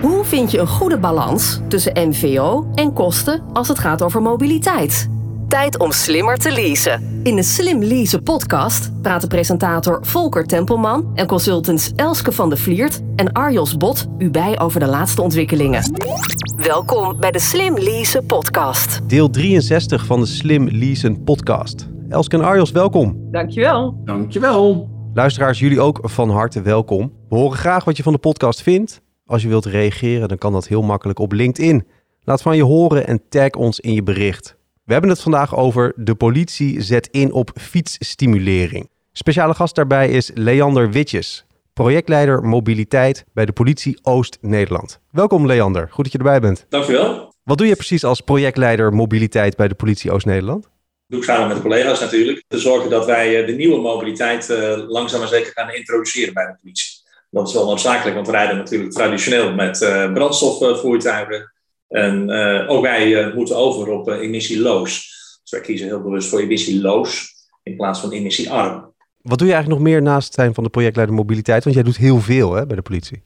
Hoe vind je een goede balans tussen MVO en kosten als het gaat over mobiliteit? Tijd om slimmer te leasen. In de Slim Leasen podcast praten presentator Volker Tempelman en consultants Elske van der Vliert en Arjos Bot u bij over de laatste ontwikkelingen. Welkom bij de Slim Leasen podcast. Deel 63 van de Slim Leasen podcast. Elske en Arjos, welkom. Dankjewel. Dankjewel. Luisteraars, jullie ook van harte welkom. We horen graag wat je van de podcast vindt. Als je wilt reageren, dan kan dat heel makkelijk op LinkedIn. Laat van je horen en tag ons in je bericht. We hebben het vandaag over de politie zet in op fietsstimulering. Speciale gast daarbij is Leander Witjes, projectleider mobiliteit bij de politie Oost-Nederland. Welkom Leander, goed dat je erbij bent. Dankjewel. Wat doe je precies als projectleider mobiliteit bij de politie Oost-Nederland? doe ik samen met collega's natuurlijk. Te zorgen dat wij eh, de nieuwe mobiliteit uh, langzaam maar zeker gaan introduceren bij de politie. Dat is wel noodzakelijk, want we rijden natuurlijk traditioneel met uh, brandstofvoertuigen. En ook wij moeten over op emissieloos. Dus wij kiezen heel bewust voor emissieloos in plaats van emissiearm. Wat doe je eigenlijk nog meer naast zijn van de projectleider mobiliteit? Want jij doet heel veel hè, bij de politie.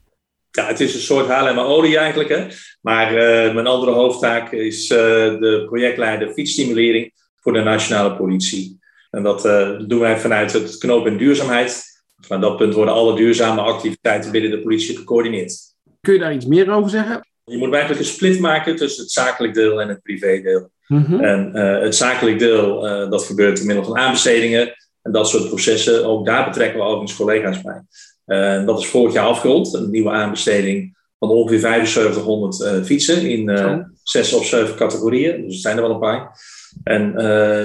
Ja, het is een soort haal en olie eigenlijk. Hè? Maar mijn andere hoofdtaak is de projectleider fietsstimulering voor de nationale politie. En dat uh, doen wij vanuit het knooppunt duurzaamheid. Van dat punt worden alle duurzame activiteiten binnen de politie gecoördineerd. Kun je daar iets meer over zeggen? Je moet eigenlijk een split maken tussen het zakelijk deel en het privédeel. Mm En uh, het zakelijk deel, uh, dat gebeurt door middel van aanbestedingen en dat soort processen. Ook daar betrekken we overigens collega's bij. Uh, dat is vorig jaar afgerond, een nieuwe aanbesteding van ongeveer 7500 fietsen in zes of zeven categorieën. Dus er zijn er wel een paar. En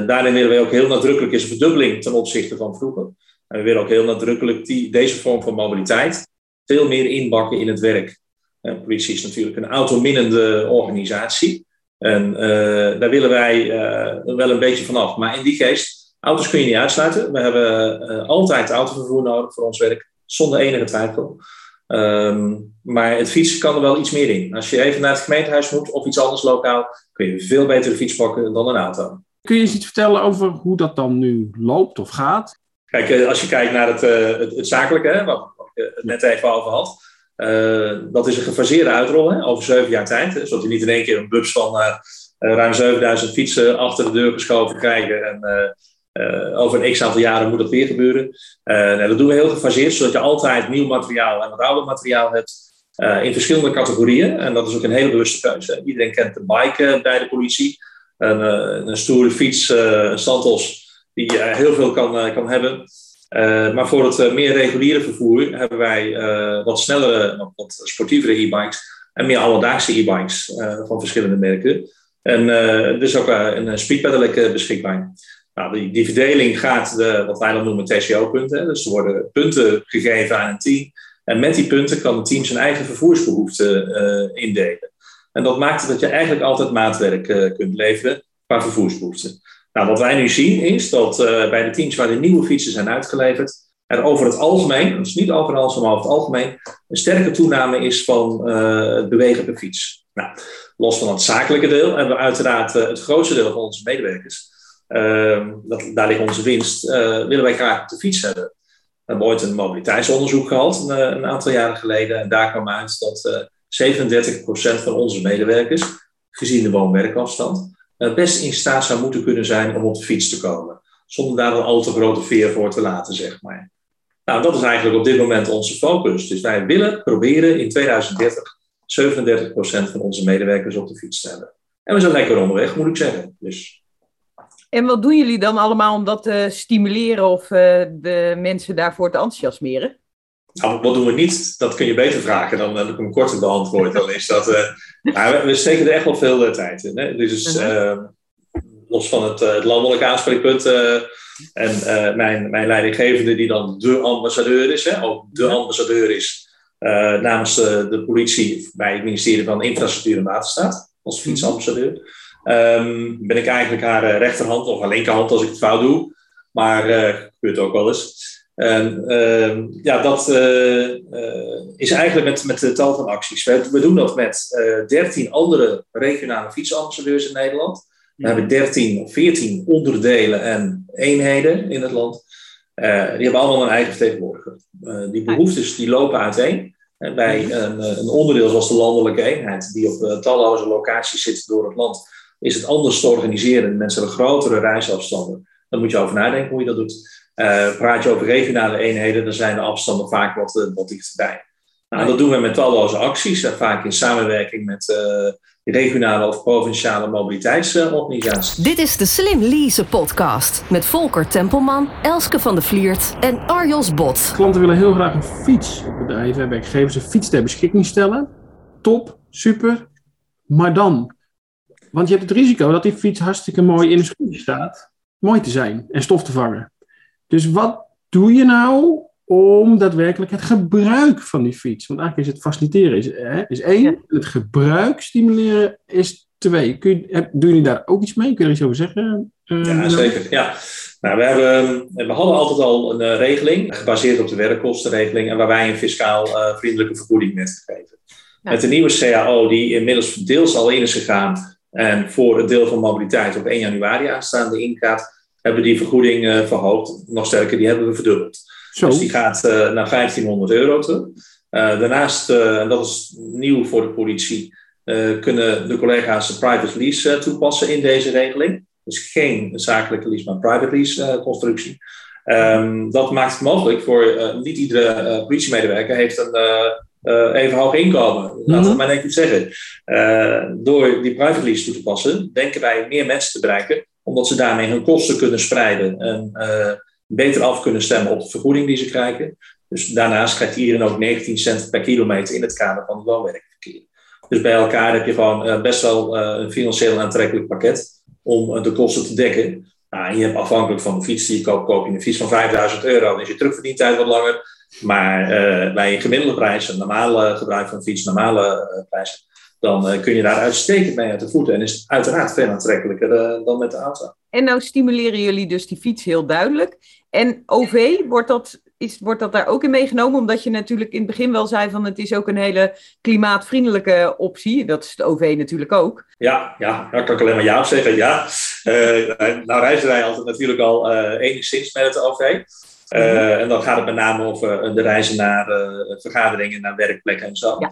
daarin willen we ook heel nadrukkelijk is een verdubbeling ten opzichte van vroeger. En we willen ook heel nadrukkelijk die, deze vorm van mobiliteit veel meer inbakken in het werk. De politie is natuurlijk een autominnende organisatie. En uh, daar willen wij uh, wel een beetje vanaf. Maar in die geest, auto's kun je niet uitsluiten. We hebben altijd autovervoer nodig voor ons werk, zonder enige twijfel. Um, maar het fietsen kan er wel iets meer in. Als je even naar het gemeentehuis moet of iets anders lokaal, kun je veel beter de fiets pakken dan een auto. Kun je eens iets vertellen over hoe dat dan nu loopt of gaat? Kijk, eh, als je kijkt naar het, uh, het, het, zakelijke, hè, wat ik het net even over had. Dat is een gefaseerde uitrol hè, over zeven jaar tijd. Zodat je niet in één keer een bus van ruim 7000 fietsen achter de deur geschoven krijgen. En over een x aantal jaren moet dat weer gebeuren. Dat doen we heel gefaseerd, zodat je altijd nieuw materiaal en wat ouder materiaal hebt. In verschillende categorieën. En dat is ook een hele bewuste keuze. Iedereen kent de bike bij de politie. Een, een stoere fiets, een Santos, die heel veel kan, kan hebben. maar voor het meer reguliere vervoer hebben wij wat snellere, wat sportievere e-bikes. En meer alledaagse e-bikes van verschillende merken. En er is ook een speedpedelec beschikbaar. Nou, die, die verdeling gaat de, wat wij dan noemen TCO-punten. Dus er worden punten gegeven aan een team. En met die punten kan het team zijn eigen vervoersbehoeften indelen. En dat maakt dat je eigenlijk altijd maatwerk kunt leveren qua vervoersbehoeften. Nou, wat wij nu zien is dat uh, bij de teams waar de nieuwe fietsen zijn uitgeleverd, er over het algemeen, dus niet overal, maar over het algemeen, een sterke toename is van het bewegen per fiets. Nou, los van het zakelijke deel hebben we uiteraard het grootste deel van onze medewerkers Ehm, dat, daar ligt onze winst. Willen wij graag op de fiets hebben. We hebben ooit een mobiliteitsonderzoek gehad, een, een aantal jaren geleden. En daar kwam uit dat uh, 37% van onze medewerkers, gezien de woon-werkafstand, best in staat zou moeten kunnen zijn om op de fiets te komen. Zonder daar een al te grote veer voor te laten, zeg maar. Nou, dat is eigenlijk op dit moment onze focus. Dus wij willen proberen in 2030 37% van onze medewerkers op de fiets te hebben. En we zijn lekker onderweg, moet ik zeggen. Dus en wat doen jullie dan allemaal om dat te stimuleren of uh, de mensen daarvoor te enthousiasmeren? Nou, wat doen we niet? Dat kun je beter vragen dan, dan ik hem korter beantwoord. Dan is dat, uh, we, steken er echt wel veel uh, tijd in. Hè? Dus uh, los van het, het landelijk aanspreekpunt en mijn, mijn leidinggevende die dan de ambassadeur is, hè? ook de ambassadeur is namens de politie bij het ministerie van Infrastructuur en Waterstaat als mhm. fietsambassadeur. Um, ben ik eigenlijk haar eh, rechterhand of haar linkerhand als ik het fout doe. Maar gebeurt ook wel eens. En uh, ja, dat uh, is eigenlijk met, met de tal van acties. We, we doen dat met 13 andere regionale fietsambassadeurs in Nederland. We hebben 13 of 14 onderdelen en eenheden in het land. die hebben allemaal een eigen vertegenwoordiger. die behoeftes die lopen uiteen. En bij een, een, onderdeel zoals de landelijke eenheid, die op talloze locaties zit door het land, is het anders te organiseren. Mensen hebben grotere reisafstanden. Dan moet je over nadenken hoe je dat doet. Praat je over regionale eenheden, dan zijn de afstanden vaak wat, wat dichterbij. Nou, dat doen we met talloze acties, vaak in samenwerking met uh, regionale of provinciale mobiliteitsorganisaties. Dit is de Slim Lease podcast met Volker Tempelman, Elske van de Vliert en Arjos Bot. Klanten willen heel graag een fiets. Bedrijven en werkgevers een fiets ter beschikking stellen. Top, super. Maar dan? Want je hebt het risico dat die fiets hartstikke mooi in een schuurtje staat. Mooi te zijn en stof te vangen. Dus wat doe je nou om daadwerkelijk het gebruik van die fiets. Want eigenlijk is het faciliteren is, hè, is één, het gebruik stimuleren is twee. Kun je, doen jullie daar ook iets mee? Kun je er iets over zeggen? Uh, ja, zeker. Ja. Nou, we, hebben, we hadden altijd al een uh, regeling, gebaseerd op de werkkostenregeling, en waar wij een fiscaal uh, vriendelijke vergoeding met gegeven. Met de nieuwe CAO, die inmiddels deels al in is gegaan en voor het deel van mobiliteit op 1 januari aanstaande ingaat, hebben we die vergoeding verhoogd. Nog sterker, die hebben we verdubbeld. Dus die gaat uh, naar 1500 euro toe. Uh, daarnaast, en dat is nieuw voor de politie, kunnen de collega's de private lease toepassen in deze regeling. Dus geen zakelijke lease, maar private lease constructie. Um, dat maakt het mogelijk voor niet iedere politiemedewerker heeft een even hoog inkomen. Laten we mm-hmm. maar netjes zeggen. door die private lease toe te passen, denken wij meer mensen te bereiken, omdat ze daarmee hun kosten kunnen spreiden. En beter af kunnen stemmen op de vergoeding die ze krijgen. Dus daarnaast krijgt iedereen ook 19 cent per kilometer in het kader van het woonwerkverkeer. Dus bij elkaar heb je gewoon uh, best wel uh, een financieel aantrekkelijk pakket om de kosten te dekken. Nou, je hebt afhankelijk van de fiets die je koopt, koop je een fiets van 5000 euro. Dan is je terugverdientijd wat langer. Maar bij een gemiddelde prijs, een normale gebruik van fiets, normale prijs, dan kun je daar uitstekend mee uit de voeten. En is het uiteraard veel aantrekkelijker dan met de auto. En nou stimuleren jullie dus die fiets heel duidelijk. En OV, wordt dat, is, wordt dat daar ook in meegenomen? Omdat je natuurlijk in het begin wel zei van het is ook een hele klimaatvriendelijke optie. Dat is het OV natuurlijk ook. Ja, ja daar kan ik alleen maar ja op zeggen. Ja. Uh, nou reizen wij altijd natuurlijk al uh, enigszins met het OV. Uh, mm -hmm. En dan gaat het met name over de reizen naar vergaderingen, naar werkplekken en zo. Ja.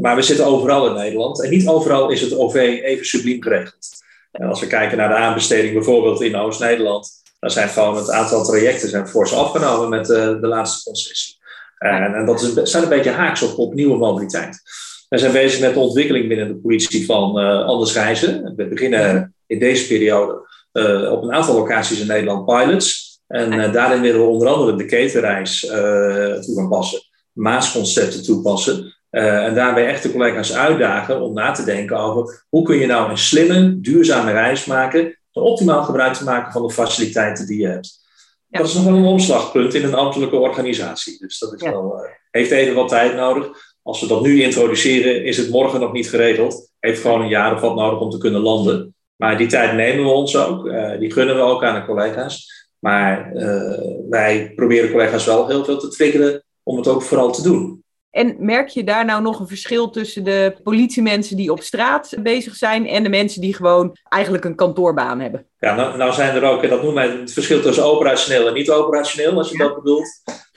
maar we zitten overal in Nederland. En niet overal is het OV even subliem geregeld. En als we kijken naar de aanbesteding bijvoorbeeld in Oost-Nederland, dan zijn gewoon het aantal trajecten zijn fors afgenomen met de, eh, de laatste concessie. En, en dat is, zijn een beetje haaks op, op nieuwe mobiliteit. We zijn bezig met de ontwikkeling binnen de politie van uh, anders reizen. We beginnen in deze periode uh, op een aantal locaties in Nederland pilots. En uh, daarin willen we onder andere de ketenreis toe gaan passen, maasconcepten toepassen. en daarbij echt de collega's uitdagen om na te denken over hoe kun je nou een slimme, duurzame reis maken optimaal gebruik te maken van de faciliteiten die je hebt. Dat is nog wel een omslagpunt in een ambtelijke organisatie. Dus dat is wel, heeft even wat tijd nodig. Als we dat nu introduceren, is het morgen nog niet geregeld. Heeft gewoon een jaar of wat nodig om te kunnen landen. Maar die tijd nemen we ons ook. Uh, die gunnen we ook aan de collega's. Maar uh, wij proberen collega's wel heel veel te triggeren om het ook vooral te doen. En merk je daar nou nog een verschil tussen de politiemensen die op straat bezig zijn en de mensen die gewoon eigenlijk een kantoorbaan hebben? Ja, nou, nou zijn er ook, dat noemen wij het verschil tussen operationeel en niet operationeel, als je dat bedoelt.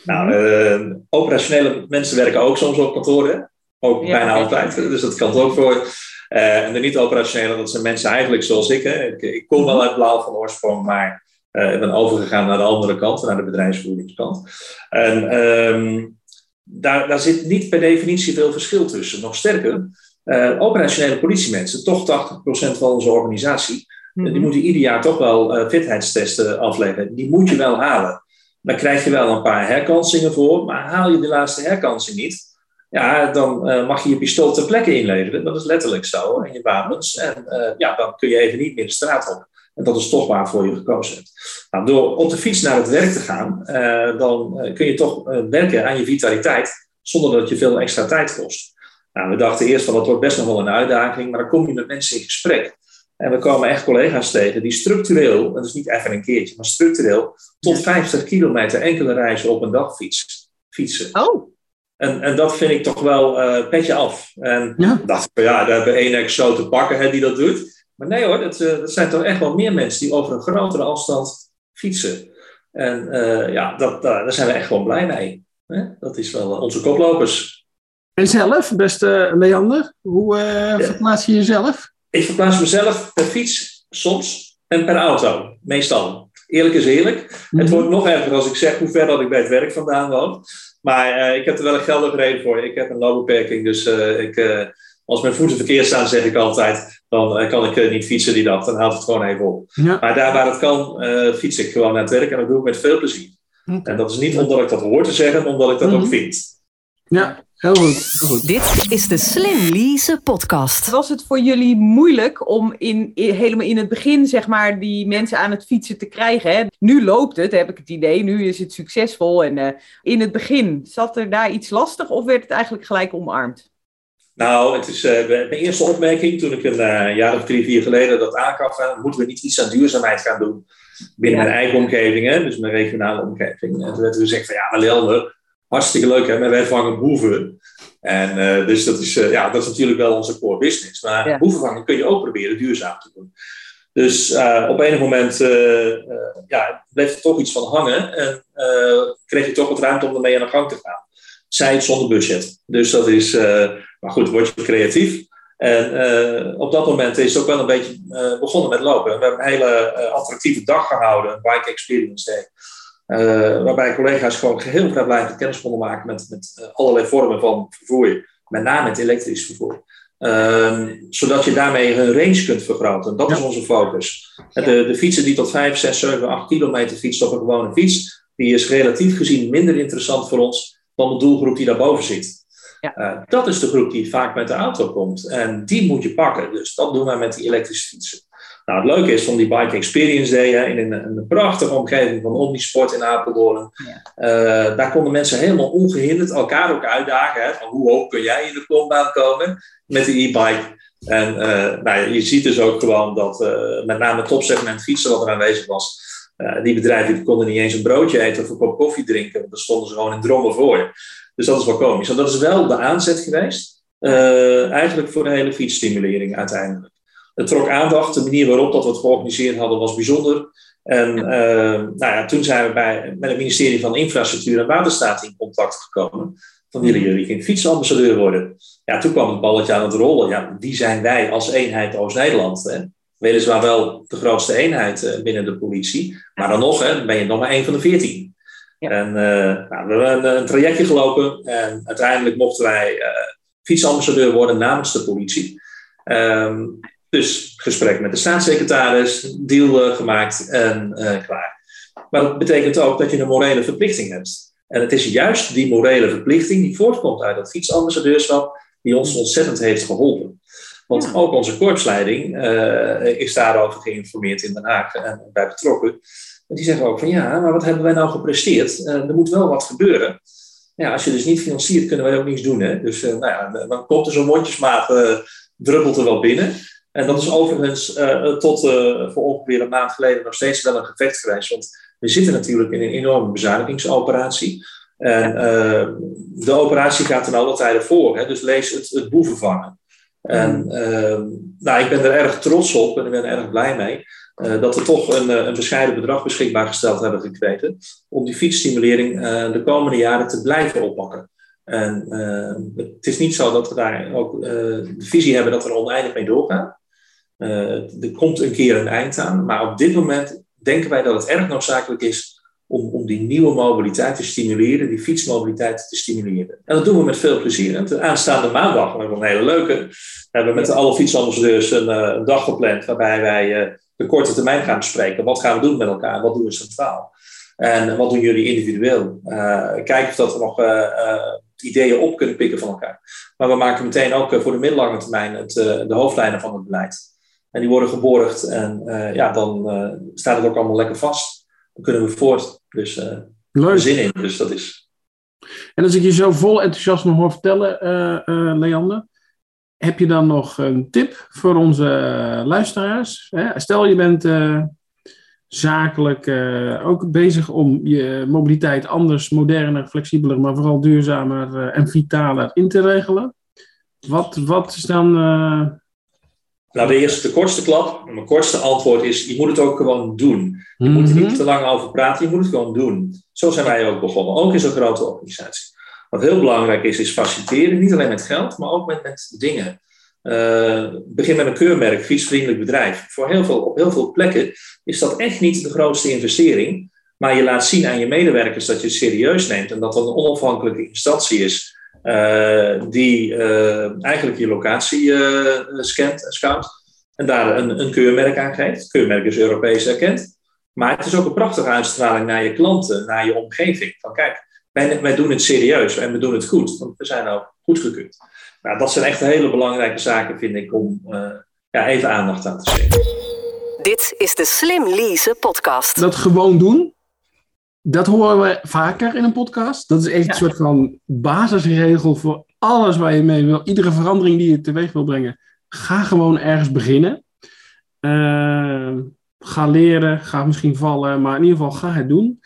Nou, uh, operationele mensen werken ook soms op kantoren, ook bijna altijd, dus dat kan ook voor. Uh, en de niet-operationele, dat zijn mensen eigenlijk zoals ik. Hè. Ik, ik kom wel uit Blauw van oorsprong, maar ik ben overgegaan naar de andere kant, naar de bedrijfsvoeringskant. En um, daar, daar zit niet per definitie veel verschil tussen. Nog sterker, uh, operationele politiemensen, toch 80% van onze organisatie, mm die moeten ieder jaar toch wel uh, fitheidstesten afleggen. Die moet je wel halen. Dan krijg je wel een paar herkansingen voor, maar haal je de laatste herkansing niet, ja, dan uh, mag je je pistool ter plekke inleveren. Dat is letterlijk zo, en je wapens. En ja, dan kun je even niet meer de straat op. En dat is toch waarvoor je gekozen hebt. Nou, door op de fiets naar het werk te gaan, uh, dan uh, kun je toch uh, werken aan je vitaliteit zonder dat je veel extra tijd kost. Nou, we dachten eerst van dat wordt best nog wel een uitdaging, maar dan kom je met mensen in gesprek. En we komen echt collega's tegen die structureel, dat is niet even een keertje, maar structureel tot 50 kilometer enkele reizen op een dag fiets, fietsen. Oh. En, en dat vind ik toch wel uh, petje af. En ja. dacht ik, ja, daar hebben we één exo te pakken hè, die dat doet. Maar nee hoor, dat, uh, dat zijn toch echt wel meer mensen die over een grotere afstand fietsen. En uh, ja, dat, daar zijn we echt gewoon blij mee. Hè? Dat is wel onze koplopers. En zelf, beste Leander, hoe uh, verplaats je jezelf? Ik verplaats mezelf per fiets soms en per auto, meestal. Eerlijk is eerlijk. Het mhm. wordt nog erger als ik zeg hoe ver dat ik bij het werk vandaan woon. Maar uh, ik heb er wel een geldige reden voor. Ik heb een loopbeperking, dus ik, als mijn voeten verkeerd staan, zeg ik altijd, dan kan ik niet fietsen die dag. Dan haalt het gewoon even op. Ja. Maar daar waar het kan, fiets ik gewoon naar het werk en dat doe ik met veel plezier. En dat is niet omdat ik dat hoor te zeggen, maar omdat ik dat ook mhm. vind. Ja, Heel goed, Dit is de Slim Lease podcast. Was het voor jullie moeilijk om in, helemaal in het begin zeg maar, die mensen aan het fietsen te krijgen? Hè? Nu loopt het, heb ik het idee. Nu is het succesvol. En uh, in het begin, zat er daar iets lastig of werd het eigenlijk gelijk omarmd? Nou, het is uh, mijn eerste opmerking toen ik een uh, jaar of drie, vier geleden dat aangaf. moeten we niet iets aan duurzaamheid gaan doen binnen mijn eigen omgeving, hè? dus mijn regionale omgeving. En toen werd er gezegd van ja, maar Lelder, hartstikke leuk, hè? maar wij vangen boeven. En uh, dus dat is, ja, dat is natuurlijk wel onze core business. Maar ja. boeven vangen kun je ook proberen duurzaam te doen. Dus op enig moment ja, bleef er toch iets van hangen en kreeg je toch wat ruimte om ermee aan de gang te gaan. Zij het zonder budget. Dus dat is, maar goed, word je creatief. En op dat moment is het ook wel een beetje begonnen met lopen. We hebben een hele attractieve dag gehouden, een Bike Experience Day. Waarbij collega's gewoon geheel vrijblijvend kennis konden maken met, met allerlei vormen van vervoer, met name het elektrisch vervoer. Uh, zodat je daarmee hun range kunt vergroten. Dat is onze focus. De, de fietsen die tot 5, 6, 7, 8 kilometer fietsen op een gewone fiets, die is relatief gezien minder interessant voor ons dan de doelgroep die daarboven zit. Ja. Uh, dat is de groep die vaak met de auto komt. En die moet je pakken. Dus dat doen wij met die elektrische fietsen. Nou, het leuke is van die Bike Experience Day hè, in een, een, prachtige omgeving van Omnisport in Apeldoorn. Ja. Uh, daar konden mensen helemaal ongehinderd elkaar ook uitdagen. Hè, van hoe hoog kun jij in de klombaan komen met de e-bike. En uh, nou, je ziet dus ook gewoon dat uh, met name het topsegment fietsen wat er aanwezig was. die bedrijven die konden niet eens een broodje eten of een kop koffie drinken. Want daar stonden ze gewoon in drommen voor. Dus dat is wel komisch. Dat is wel de aanzet geweest. eigenlijk voor de hele fietsstimulering uiteindelijk. Het trok aandacht. De manier waarop dat we het georganiseerd hadden was bijzonder. En uh, nou ja, toen zijn we bij, met het ministerie van Infrastructuur en Waterstaat in contact gekomen. Van willen jullie geen fietsambassadeur worden? Ja, toen kwam het balletje aan het rollen. Ja, wie zijn wij als eenheid Oost-Nederland? Weliswaar wel de grootste eenheid uh, binnen de politie. Maar dan nog, hè, ben je nog maar één van de veertien. Ja. En uh, nou, we hebben een, een, trajectje gelopen. En uiteindelijk mochten wij fietsambassadeur worden namens de politie. Um, dus gesprek met de staatssecretaris, deal uh, gemaakt en klaar. Maar dat betekent ook dat je een morele verplichting hebt. En het is juist die morele verplichting die voortkomt uit dat fietsambassadeurschap, die ons ontzettend heeft geholpen. Want ook onze korpsleiding uh, is daarover geïnformeerd in Den Haag en bij betrokken. En die zeggen ook van ja, maar wat hebben wij nou gepresteerd? er moet wel wat gebeuren. Ja, als je dus niet financiert, kunnen wij ook niets doen. Hè? Dus nou ja, dan komt er zo'n mondjesmaat, druppelt er wel binnen. En dat is overigens uh, tot uh, voor ongeveer een maand geleden nog steeds wel een gevecht geweest. Want we zitten natuurlijk in een enorme bezuinigingsoperatie. En uh, de operatie gaat ten alle tijden voor. Hè? Dus lees het, het boeven vangen. En mm. nou, ik ben er erg trots op en ik ben er erg blij mee. Dat we toch een, een bescheiden bedrag beschikbaar gesteld hebben gekregen. Om die fietsstimulering de komende jaren te blijven oppakken. En het is niet zo dat we daar ook de visie hebben dat we er oneindig mee doorgaan. Er komt een keer een eind aan, maar op dit moment denken wij dat het erg noodzakelijk is om, om die nieuwe mobiliteit te stimuleren, die fietsmobiliteit te stimuleren. En dat doen we met veel plezier. De aanstaande maandag, we hebben een hele leuke, hebben we met alle fietsambassadeurs een, een dag gepland waarbij wij de korte termijn gaan bespreken. Wat gaan we doen met elkaar? Wat doen we centraal? En wat doen jullie individueel? kijken of dat we nog ideeën op kunnen pikken van elkaar. Maar we maken meteen ook voor de middellange termijn het, de hoofdlijnen van het beleid. En die worden geborgd en uh, ja, dan uh, staat het ook allemaal lekker vast. Dan kunnen we voort. Dus uh, zin in. Dus dat is. En als ik je zo vol enthousiasme hoor vertellen, Leander, heb je dan nog een tip voor onze luisteraars? Hè? Stel je bent zakelijk ook bezig om je mobiliteit anders, moderner, flexibeler, maar vooral duurzamer en vitaler in te regelen. Wat, wat is dan nou, de eerste, de kortste klap. Mijn kortste antwoord is: je moet het ook gewoon doen. Je moet er niet mhm. te lang over praten, je moet het gewoon doen. Zo zijn wij ook begonnen, ook in zo'n grote organisatie. Wat heel belangrijk is, is faciliteren. Niet alleen met geld, maar ook met, met dingen. Uh, begin met een keurmerk, fietsvriendelijk bedrijf. Voor heel veel, op heel veel plekken is dat echt niet de grootste investering. Maar je laat zien aan je medewerkers dat je het serieus neemt en dat dat een onafhankelijke instantie is uh, die uh, eigenlijk je locatie scant en scout en daar een, een keurmerk aan geeft. Het keurmerk is Europees erkend. Maar het is ook een prachtige uitstraling naar je klanten, naar je omgeving. Van kijk, wij, wij doen het serieus en we doen het goed, want we zijn ook goedgekeurd. Nou, dat zijn echt hele belangrijke zaken, vind ik, om uh, ja, even aandacht aan te schenken. Dit is de Slim Lease podcast. Dat gewoon doen, dat horen we vaker in een podcast. Dat is echt een soort van basisregel voor alles waar je mee wil. Iedere verandering die je teweeg wil brengen. Ga gewoon ergens beginnen. Uh, ga leren, ga misschien vallen, maar in ieder geval ga het doen.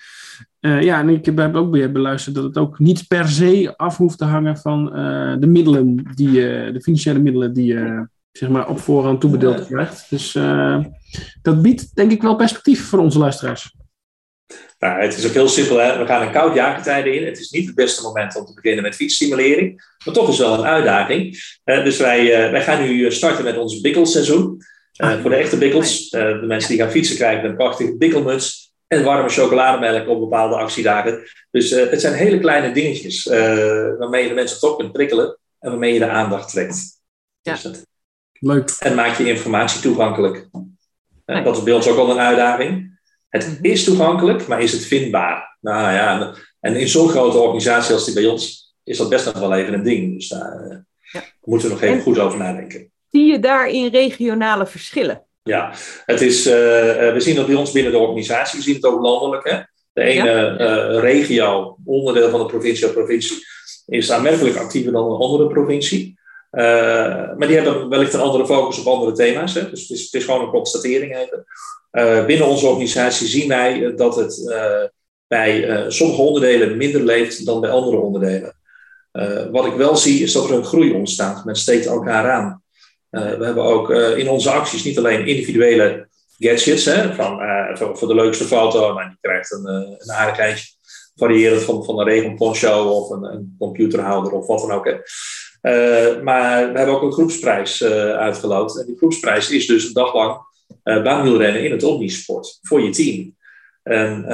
Uh, ja, en ik heb ook weer beluisterd dat het ook niet per se af hoeft te hangen van uh, de middelen, die, uh, de financiële middelen die je zeg maar op voorhand toebedeeld krijgt. Dus dat biedt denk ik wel perspectief voor onze luisteraars. Nou, het is ook heel simpel. Hè? We gaan een koud jaargetijde in. Het is niet het beste moment om te beginnen met fietsstimulering. Maar toch is wel een uitdaging. dus wij, wij gaan nu starten met ons bikkelseizoen. Ah, voor de echte bikkels. de mensen die gaan fietsen krijgen een prachtige bikkelmuts en warme chocolademelk op bepaalde actiedagen. Dus uh, het zijn hele kleine dingetjes uh, waarmee je de mensen toch kunt prikkelen en waarmee je de aandacht trekt. Ja. Dus het, Leuk. En maak je informatie toegankelijk. Uh, dat is bij ons ook al een uitdaging. Het mhm. is toegankelijk, maar is het vindbaar? Nou ja, en in zo'n grote organisatie als die bij ons is dat best nog wel even een ding. Dus daar ja. moeten we nog even en goed over nadenken. Zie je daarin regionale verschillen? Ja, het is, uh, we zien dat bij ons binnen de organisatie, we zien het ook landelijk. Hè? De ene ja. uh, regio, onderdeel van de provincie of provincie, is aanmerkelijk actiever dan een andere provincie. Uh, maar die hebben wellicht een andere focus op andere thema's. Hè? Dus het is, het is gewoon een constatering even. binnen onze organisatie zien wij dat het bij sommige onderdelen minder leeft dan bij andere onderdelen. wat ik wel zie is dat er een groei ontstaat. Men steekt elkaar aan. Eh, we hebben ook eh, in onze acties niet alleen individuele gadgets, hè, van, eh, voor, voor, de leukste foto, maar die krijgt een, een aardigheidje, variërend van, van een regenponcho of een, een, computerhouder of wat dan ook. Hè. Maar we hebben ook een groepsprijs uh, uitgeloot. En die groepsprijs is dus een dag lang uh, baanwielrennen in het omnisport voor je team. En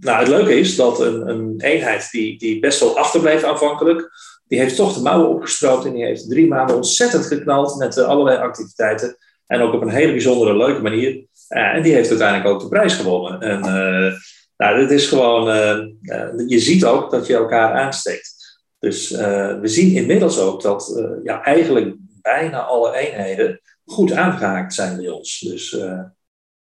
nou, het leuke is dat een, een eenheid die, die best wel achterbleef aanvankelijk, die heeft toch de mouwen opgestroopt en die heeft drie maanden ontzettend geknald met uh, allerlei activiteiten. En ook op een hele bijzondere, leuke manier. Uh, en die heeft uiteindelijk ook de prijs gewonnen. En uh, nou, is gewoon, je ziet ook dat je elkaar aansteekt. Dus we zien inmiddels ook dat ja, eigenlijk bijna alle eenheden goed aangehaakt zijn bij ons. Dus,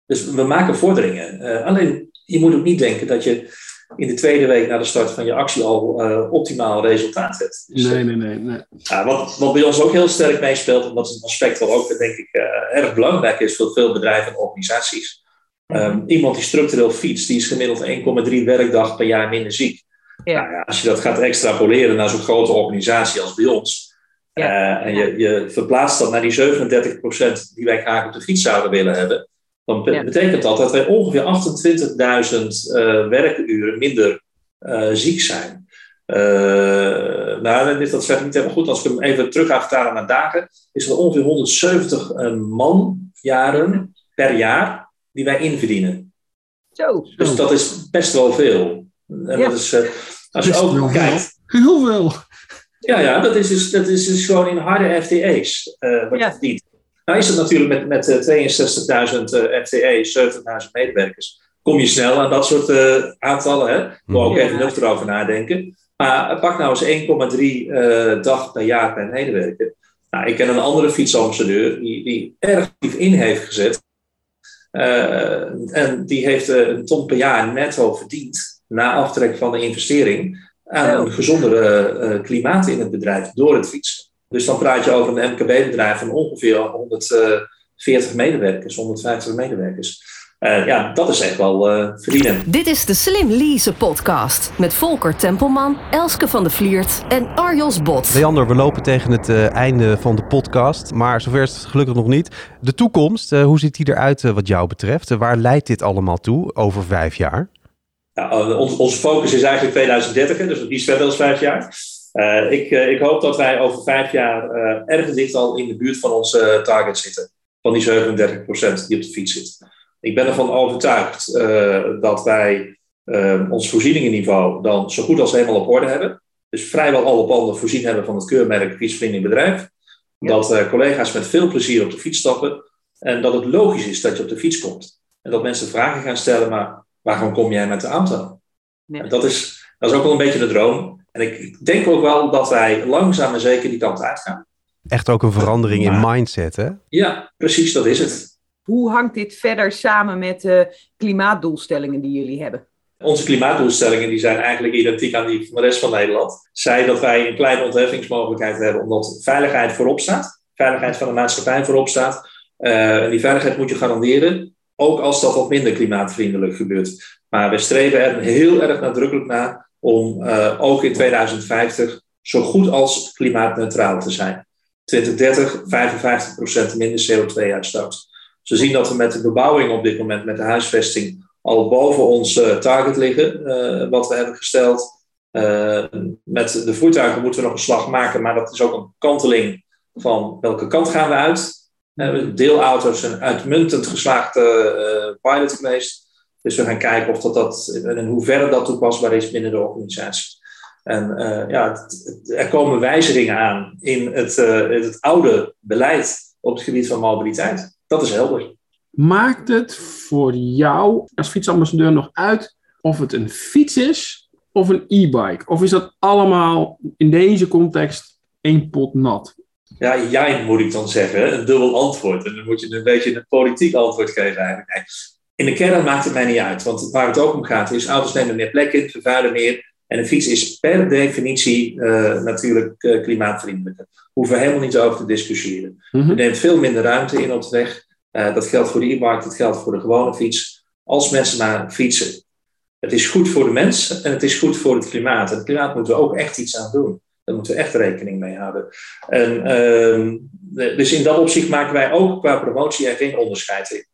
dus we maken vorderingen. alleen, je moet ook niet denken dat je in de tweede week na de start van je actie al uh, optimaal resultaat hebt. Dus, nee, nee, nee. nee. Ja, wat, wat bij ons ook heel sterk meespeelt, en dat is een aspect wat ook denk ik uh, erg belangrijk is voor veel bedrijven en organisaties. Um, iemand die structureel fietst, die is gemiddeld 1,3 werkdag per jaar minder ziek. Ja. Nou ja, als je dat gaat extrapoleren naar zo'n grote organisatie als bij ons, ja. uh, en je, je verplaatst dat naar die 37% die wij graag op de fiets zouden willen hebben, dan betekent dat dat wij ongeveer 28.000 uh, werkuren minder uh, ziek zijn. Uh, nou, dat zeg ik niet helemaal goed. Als ik hem even terug ga vertalen naar dagen, is er ongeveer 170 manjaren per jaar die wij inverdienen. Zo. Dus dat is best wel veel. En ja. dat is, als je ook kijkt. Heel veel. Ja, ja dat, is dus, dat is dus gewoon in harde FTE's wat ja. je verdient. Nou is het natuurlijk met, met 62.000 uh, FTE, 70.000 medewerkers, kom je snel aan dat soort uh, aantallen. Hè? Moet ook even nuchter over nadenken. Maar pak nou eens 1,3 uh, dag per jaar per medewerker. Nou, ik ken een andere fietsambassadeur die, die erg actief in heeft gezet. Uh, en die heeft een ton per jaar netto verdiend na aftrek van de investering aan een gezondere klimaat in het bedrijf door het fietsen. Dus dan praat je over een MKB-bedrijf van ongeveer 140 medewerkers, 150 medewerkers. Uh, ja, dat is echt wel uh, verdienen. Dit is de Slim Lease podcast met Volker Tempelman, Elske van de Vliert en Arjos Bot. Leander, we lopen tegen het uh, einde van de podcast, maar zover is het gelukkig nog niet. De toekomst, hoe ziet die eruit wat jou betreft? waar leidt dit allemaal toe over vijf jaar? Ja, ons, onze focus is eigenlijk 2030, dus iets verder dan vijf jaar. Uh, ik, uh, ik, hoop dat wij over vijf jaar uh, ergens dicht al in de buurt van onze target zitten. Van die 37% die op de fiets zit. Ik ben ervan overtuigd dat wij ons voorzieningenniveau dan zo goed als helemaal op orde hebben. Dus vrijwel alle panden voorzien hebben van het keurmerk fietsvriendelijk bedrijf. Dat collega's met veel plezier op de fiets stappen. En dat het logisch is dat je op de fiets komt. En dat mensen vragen gaan stellen, maar waarom kom jij met de auto? Ja. Dat, is, dat is ook wel een beetje de droom. En ik denk ook wel dat wij langzaam en zeker die kant uitgaan. Echt ook een verandering in mindset, hè? Ja, precies, dat is het. Hoe hangt dit verder samen met de klimaatdoelstellingen die jullie hebben? Onze klimaatdoelstellingen die zijn eigenlijk identiek aan die van de rest van Nederland. Zij dat wij een kleine ontheffingsmogelijkheid hebben, omdat veiligheid voorop staat. Veiligheid van de maatschappij voorop staat. Uh, en die veiligheid moet je garanderen, ook als dat wat minder klimaatvriendelijk gebeurt. Maar we streven er heel erg nadrukkelijk naar om uh, ook in 2050 zo goed als klimaatneutraal te zijn. 2030 55% minder CO2-uitstoot. We zien dat we met de bebouwing op dit moment, met de huisvesting, al boven ons uh, target liggen, uh, wat we hebben gesteld. met de voertuigen moeten we nog een slag maken, maar dat is ook een kanteling van welke kant gaan we uit. deelauto's zijn uitmuntend geslaagde pilot geweest. Dus we gaan kijken of dat, dat en in hoeverre dat toepasbaar is binnen de organisatie. En uh, ja, er komen wijzigingen aan in het, uh, het oude beleid op het gebied van mobiliteit. Dat is helder. Maakt het voor jou als fietsambassadeur nog uit of het een fiets is of een e-bike? Of is dat allemaal in deze context één pot nat? Ja, jij moet ik dan zeggen. Een dubbel antwoord. En dan moet je een beetje een politiek antwoord geven eigenlijk in de kern maakt het mij niet uit. Want waar het ook om gaat is, auto's nemen meer plek in, vervuilen meer. En een fiets is per definitie uh, natuurlijk uh, klimaatvriendelijker. Hoeven we helemaal niet over te discussiëren. Mm Je neemt veel minder ruimte in op de weg. Uh, dat geldt voor de e-bike, dat geldt voor de gewone fiets. Als mensen maar fietsen. Het is goed voor de mens en het is goed voor het klimaat. En het klimaat moeten we ook echt iets aan doen. Daar moeten we echt rekening mee houden. En, ehm, dus in dat opzicht maken wij ook qua promotie er geen onderscheid in.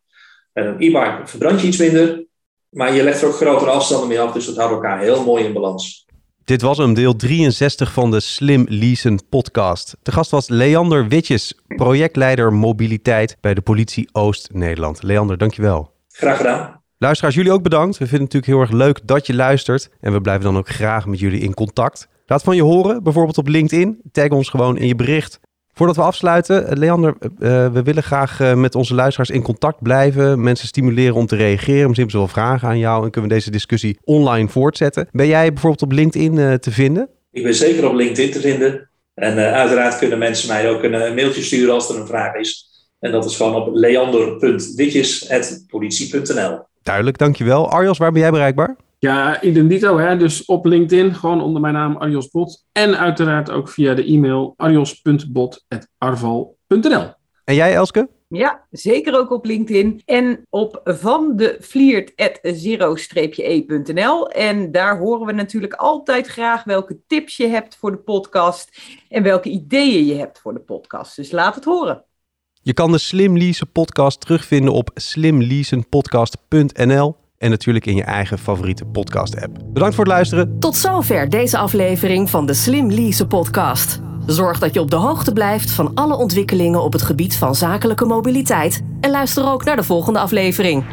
En een e-bike verbrand je iets minder, maar je legt er ook grotere afstanden mee af, dus dat houdt elkaar heel mooi in balans. Dit was hem, deel 63 van de Slim Leasen podcast. De gast was Leander Witjes, projectleider mobiliteit bij de politie Oost-Nederland. Leander, dankjewel. Graag gedaan. Luisteraars, jullie ook bedankt. We vinden het natuurlijk heel erg leuk dat je luistert. En we blijven dan ook graag met jullie in contact. Laat van je horen, bijvoorbeeld op LinkedIn. Tag ons gewoon in je bericht. Voordat we afsluiten, eh, Leander, uh, we willen graag met onze luisteraars in contact blijven. Mensen stimuleren om te reageren. Misschien hebben ze wel vragen aan jou en kunnen we deze discussie online voortzetten. Ben jij bijvoorbeeld op LinkedIn te vinden? Ik ben zeker op LinkedIn te vinden. En uiteraard kunnen mensen mij ook een, mailtje sturen als er een vraag is. En dat is gewoon op leander.witjes.politie.nl. Duidelijk, dankjewel. Arjos, waar ben jij bereikbaar? Ja, identito, hè? dus op LinkedIn, gewoon onder mijn naam Arjos Bot. En uiteraard ook via de e-mail arjos.bot.arval.nl. En jij, Elske? Ja, zeker ook op LinkedIn. En op van de e.nl. En daar horen we natuurlijk altijd graag welke tips je hebt voor de podcast. En welke ideeën je hebt voor de podcast. Dus laat het horen. Je kan de Slim Lease podcast terugvinden op slimleasenpodcast.nl en natuurlijk in je eigen favoriete podcast-app. Bedankt voor het luisteren. Tot zover deze aflevering van de Slim Lease podcast. Zorg dat je op de hoogte blijft van alle ontwikkelingen op het gebied van zakelijke mobiliteit en luister ook naar de volgende aflevering.